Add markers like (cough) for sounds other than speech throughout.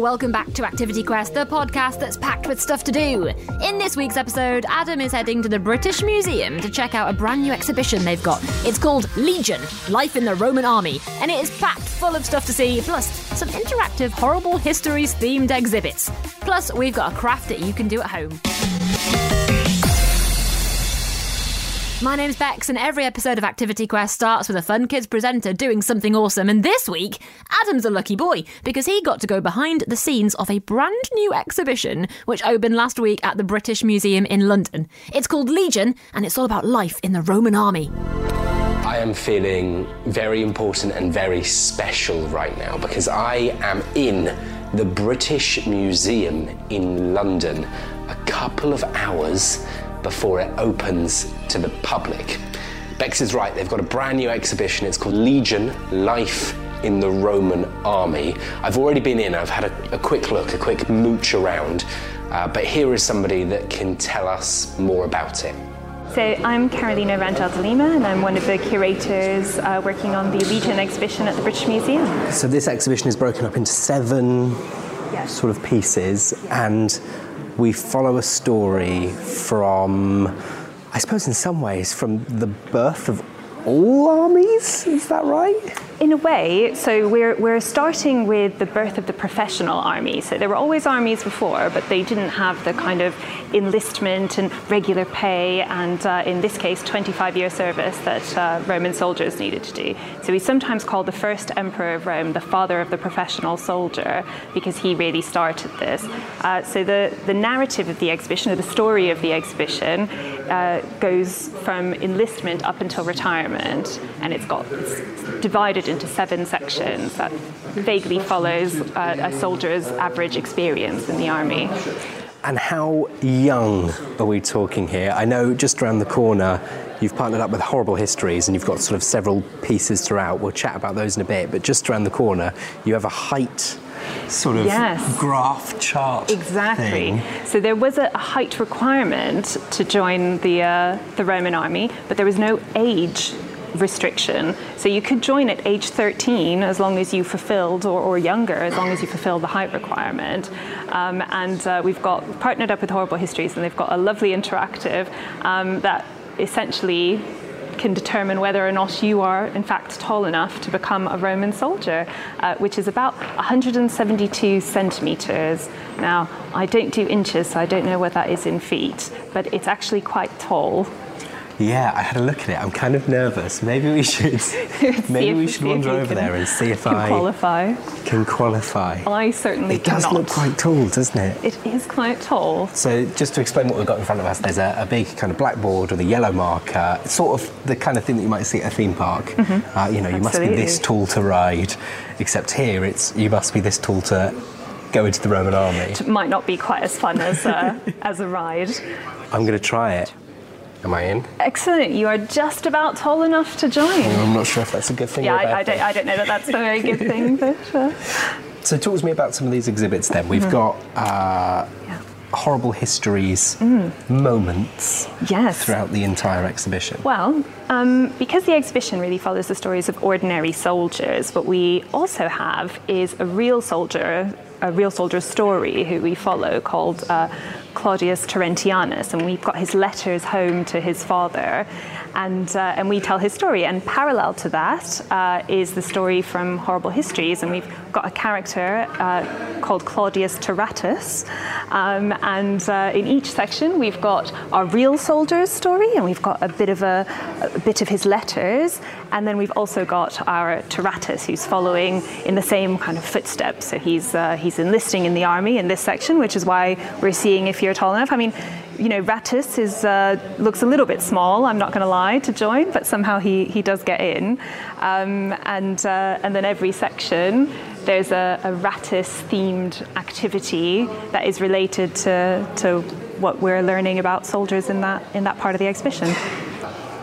welcome back to Activity Quest, the podcast that's packed with stuff to do. In this week's episode, Adam is heading to the British Museum to check out a brand new exhibition they've got. It's called Legion Life in the Roman Army, and it is packed full of stuff to see, plus some interactive horrible histories themed exhibits. Plus, we've got a craft that you can do at home. My name's Bex, and every episode of Activity Quest starts with a Fun Kids presenter doing something awesome. And this week, Adam's a lucky boy because he got to go behind the scenes of a brand new exhibition which opened last week at the British Museum in London. It's called Legion, and it's all about life in the Roman army. I am feeling very important and very special right now because I am in the British Museum in London a couple of hours before it opens to the public. Bex is right, they've got a brand new exhibition. It's called Legion Life in the Roman Army. I've already been in, I've had a, a quick look, a quick mooch around, uh, but here is somebody that can tell us more about it. So I'm Carolina Rangel de Lima, and I'm one of the curators uh, working on the Legion exhibition at the British Museum. So this exhibition is broken up into seven Yes. sort of pieces, and we follow a story from, I suppose, in some ways, from the birth of all armies. Is that right? In a way, so we're, we're starting with the birth of the professional army. So there were always armies before, but they didn't have the kind of enlistment and regular pay, and uh, in this case, 25 year service that uh, Roman soldiers needed to do. So we sometimes call the first emperor of Rome the father of the professional soldier because he really started this. Uh, so the, the narrative of the exhibition, or the story of the exhibition, uh, goes from enlistment up until retirement, and it's got it's divided into seven sections that vaguely follows uh, a soldier's average experience in the army. And how young are we talking here? I know just around the corner you've partnered up with Horrible Histories and you've got sort of several pieces throughout. We'll chat about those in a bit, but just around the corner you have a height sort of Yes. graph chart. Exactly. thing. So there was a, height requirement to join the uh, the Roman army, but there was no age restriction. So you could join at age 13 as long as you fulfilled, or, or younger, as long as you fulfilled the height requirement. Um, and uh, we've got partnered up with Horrible Histories, and they've got a lovely interactive um, that essentially can determine whether or not you are, in fact, tall enough to become a Roman soldier, uh, which is about 172 centimeters. Now, I don't do inches, so I don't know what that is in feet, but it's actually quite tall. Yeah, I had a look at it. I'm kind of nervous. Maybe we should (laughs) maybe we should wander over there and see if I qualify. can qualify. I certainly. It does cannot. look quite tall, doesn't it? It is quite tall. So, just to explain what we've got in front of us, there's a, a big kind of blackboard with a yellow marker, It's sort of the kind of thing that you might see at a theme park. Uh, you know, you must be this tall to ride, except here it's you must be this tall to go into the Roman army. It might not be quite as fun as, uh, (laughs) as a ride. I'm going to try it. Am I in? Excellent. You are just about tall enough to join. I'm not sure if that's a good thing Yeah, or a bad I, I, thing. don't, I don't know that that's a very good thing, (laughs) but uh, So, talk to me about some of these exhibits then. We've Mm-hmm. got uh, yeah. horrible histories moments yes. throughout the entire exhibition. Well, um, because the exhibition really follows the stories of ordinary soldiers, what we also have is a real soldier, a real soldier's story who we follow called uh, Claudius Terentianus, and we've got his letters home to his father. And, uh, and we tell his story. And parallel to that uh, is the story from Horrible Histories. And we've got a character uh, called Claudius Terratus. Um, and uh, in each section, we've got our real soldier's story, and we've got a bit of a, a bit of his letters. And then we've also got our Terratus, who's following in the same kind of footsteps. So he's, uh, he's enlisting in the army in this section, which is why we're seeing if you're tall enough. I mean, you know, Rattus is, uh, looks a little bit small, I'm not going to lie, to join, but somehow he, he does get in. Um, and, uh, and then every section, there's a, a Rattus themed activity that is related to, to what we're learning about soldiers in that, in that part of the exhibition.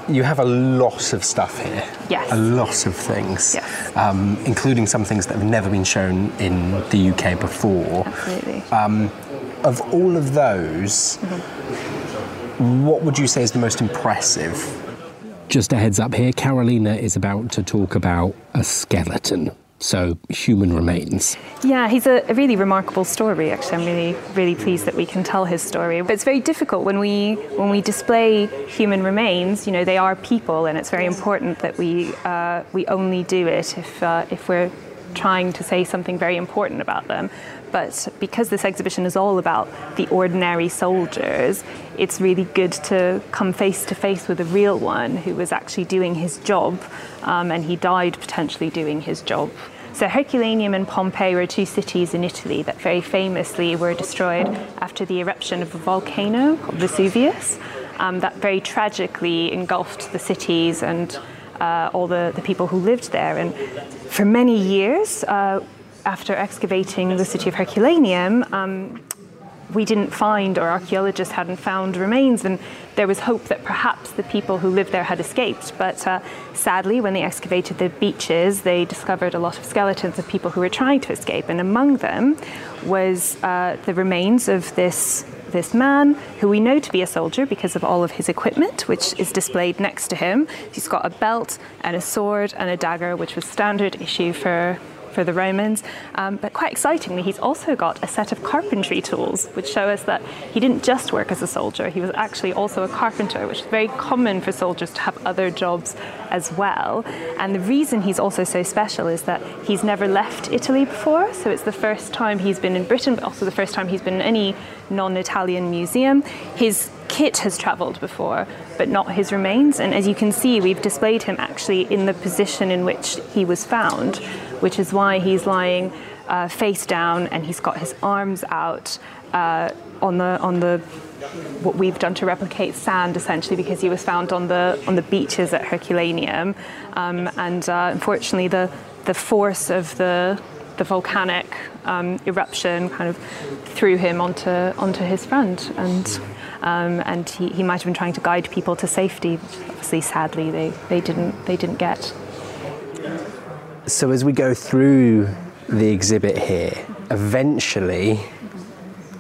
You have a lot of stuff here. Yes. A lot of things. Yes. Um, including some things that have never been shown in the UK before. Absolutely. Um, of all of those, what would you say is the most impressive? Just a heads up here, Carolina is about to talk about a skeleton. so human remains. Yeah, he's a, a, really remarkable story. Actually, I'm really, really pleased that we can tell his story. But it's very difficult when we when we display human remains. You know, they are people, and it's very important that we uh, we only do it if uh, if we're trying to say something very important about them. But because this exhibition is all about the ordinary soldiers, it's really good to come face to face with a real one who was actually doing his job, um, and he died potentially doing his job. So Herculaneum and Pompeii were two cities in Italy that very famously were destroyed after the eruption of a volcano called Vesuvius. Um, that very tragically engulfed the cities and uh, all the, the people who lived there. And for many years, uh, after excavating the city of Herculaneum, um, we didn't find, or archaeologists hadn't found remains, and there was hope that perhaps the people who lived there had escaped. But uh, sadly, when they excavated the beaches, they discovered a lot of skeletons of people who were trying to escape, and among them was uh, the remains of this. This man, who we know to be a soldier because of all of his equipment, which is displayed next to him. He's got a belt and a sword and a dagger, which was standard issue for for the Romans. Um, but quite excitingly, he's also got a set of carpentry tools, which show us that he didn't just work as a soldier, he was actually also a carpenter, which is very common for soldiers to have other jobs as well. And the reason he's also so special is that he's never left Italy before, so it's the first time he's been in Britain, but also the first time he's been in any non Italian museum. His kit has travelled before, but not his remains. And as you can see, we've displayed him actually in the position in which he was found which is why he's lying uh, face down and he's got his arms out uh, on the on the what we've done to replicate sand essentially because he was found on the on the beaches at Herculaneum. Um, and uh, unfortunately the the force of the the volcanic um, eruption kind of threw him onto onto his front. And um, and he, he might have been trying to guide people to safety. Obviously sadly they, they didn't they didn't get so as we go through the exhibit here, eventually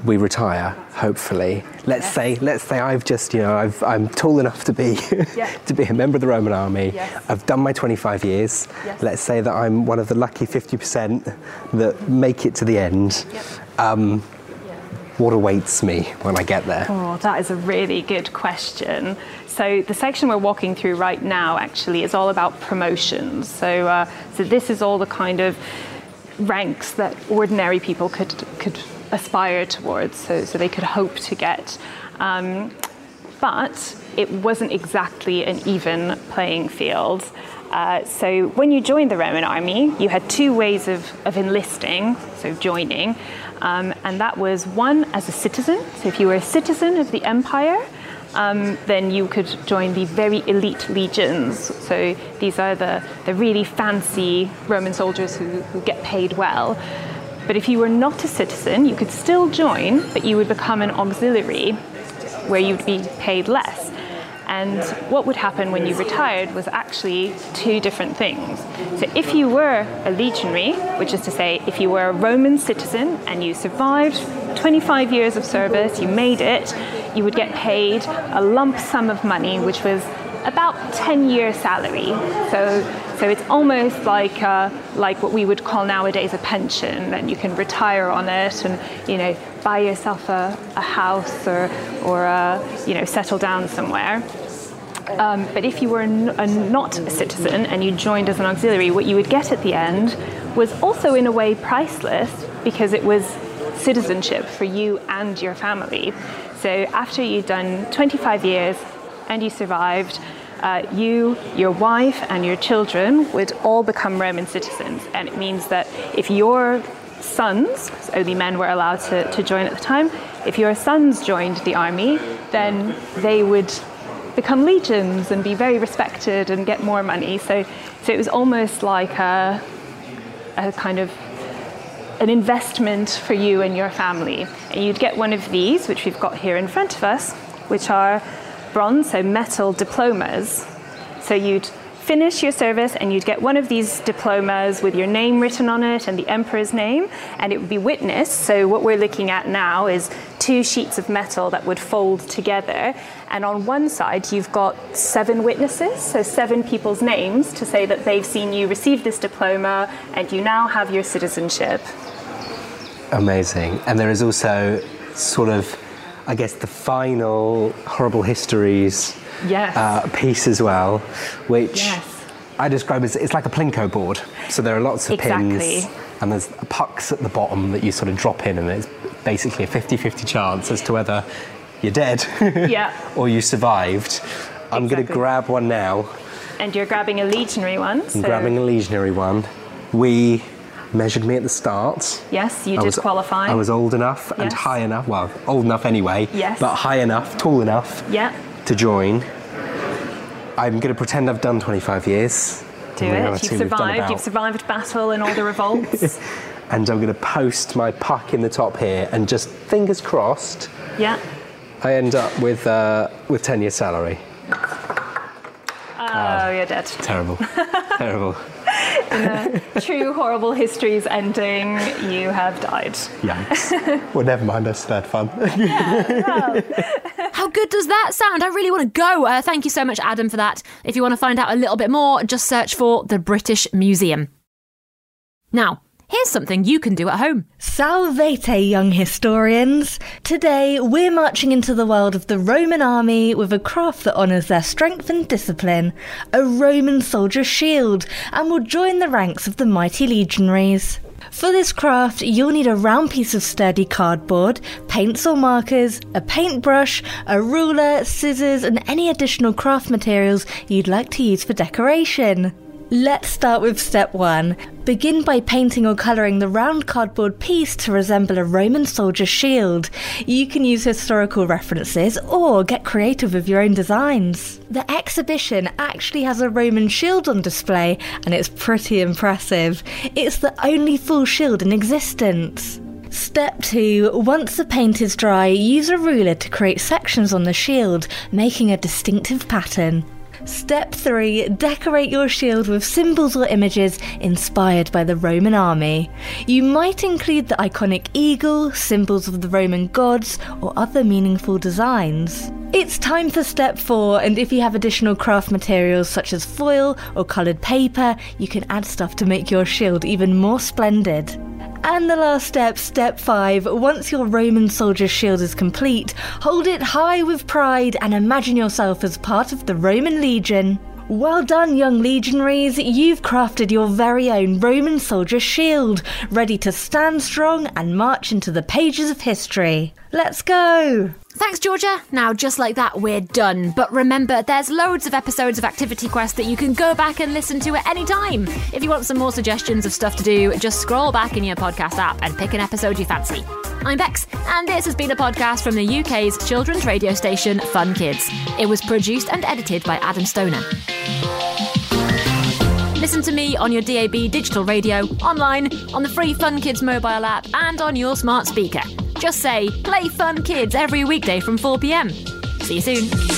we retire. Hopefully, let's yes. say let's say I've just you know I've, I'm tall enough to be (laughs) to be a member of the Roman army. Yes. I've done my 25 years. Let's say that I'm one of the lucky 50% that make it to the end. Yep. Um, what awaits me when I get there? Oh, that is a really good question. So the section we're walking through right now actually is all about promotions. So, uh, so this is all the kind of ranks that ordinary people could could aspire towards, so, so they could hope to get. Um, but it wasn't exactly an even playing field. Uh, so when you joined the Roman army, you had two ways of, of enlisting, so joining, um, and that was one as a citizen. So if you were a citizen of the empire, um, then you could join the very elite legions. So these are the, the really fancy Roman soldiers who, who get paid well. But if you were not a citizen, you could still join, but you would become an auxiliary where you'd be paid less. And what would happen when you retired was actually two different things. So, if you were a legionary, which is to say, if you were a Roman citizen and you survived 25 years of service, you made it, you would get paid a lump sum of money, which was about 10 year salary. So, so it's almost like, uh, like what we would call nowadays a pension, and you can retire on it and, you know, buy yourself a, a house or, or uh, you know, settle down somewhere. Um, but if you were a not a citizen and you joined as an auxiliary, what you would get at the end was also in a way priceless because it was citizenship for you and your family. So after you'd done 25 years and you survived, uh, you, your wife, and your children would all become Roman citizens. And it means that if your sons, only men were allowed to, to join at the time, if your sons joined the army, then they would become legions and be very respected and get more money. So, so it was almost like a, a kind of an investment for you and your family. And you'd get one of these, which we've got here in front of us, which are bronze, so metal diplomas. So you'd finish your service and you'd get one of these diplomas with your name written on it and the emperor's name, and it would be witnessed. So, what we're looking at now is two sheets of metal that would fold together. And on one side, you've got seven witnesses, so seven people's names to say that they've seen you receive this diploma and you now have your citizenship. Amazing. And there is also sort of, I guess, the final horrible histories Yes. uh, piece as well, which Yes. I describe as it's like a plinko board. So there are lots of Exactly. pins and there's pucks at the bottom that you sort of drop in, and it's basically a 50 50 chance as to whether you're dead (laughs) Yeah. or you survived. I'm going to grab one now. And you're grabbing a legionary one. I'm grabbing a legionary one. We measured me at the start. yes, you I did was, qualify. I was old enough and high enough. Well, old enough anyway. Yes. But high enough, tall enough Yeah. to join. I'm going to pretend I've done 25 years. Do it. You've survived. You've survived battle and all the revolts. (laughs) And I'm going to post my puck in the top here, and just fingers crossed, yeah. I end up with uh, with 10 year salary. Oh, you're dead. Terrible, (laughs) terrible. True horrible history's ending. You have died. Yikes. (laughs) well, never mind. That's that fun. Yeah. (laughs) How good does that sound? I really want to go. Uh, thank you so much, Adam, for that. If you want to find out a little bit more, just search for the British Museum. Now, here's something you can do at home. Salvete, young historians! Today we're marching into the world of the Roman army with a craft that honours their strength and discipline, a Roman soldier's shield, and will join the ranks of the mighty legionaries. For this craft, you'll need a round piece of sturdy cardboard, paints or markers, a paintbrush, a ruler, scissors, and any additional craft materials you'd like to use for decoration. Let's start with step one. Begin by painting or colouring the round cardboard piece to resemble a Roman soldier's shield. You can use historical references or get creative with your own designs. The exhibition actually has a Roman shield on display and it's pretty impressive. It's the only full shield in existence. Step 2. Once the paint is dry, use a ruler to create sections on the shield, making a distinctive pattern. Step 3 Decorate your shield with symbols or images inspired by the Roman army. You might include the iconic eagle, symbols of the Roman gods, or other meaningful designs. It's time for step 4, and if you have additional craft materials such as foil or coloured paper, you can add stuff to make your shield even more splendid. And the last step, step 5. Once your Roman soldier's shield is complete, hold it high with pride and imagine yourself as part of the Roman legion. Well done, young legionaries. You've crafted your very own Roman soldier shield, ready to stand strong and march into the pages of history. Let's go! Thanks, Georgia. Now, just like that, we're done. But remember, there's loads of episodes of Activity Quest that you can go back and listen to at any time. If you want some more suggestions of stuff to do, just scroll back in your podcast app and pick an episode you fancy. I'm Bex, and this has been a podcast from the UK's children's radio station Fun Kids. It was produced and edited by Adam Stoner. Listen to me on your DAB digital radio, online, on the free Fun Kids mobile app, and on your smart speaker. Just say, play Fun Kids every weekday from 4pm. See you soon.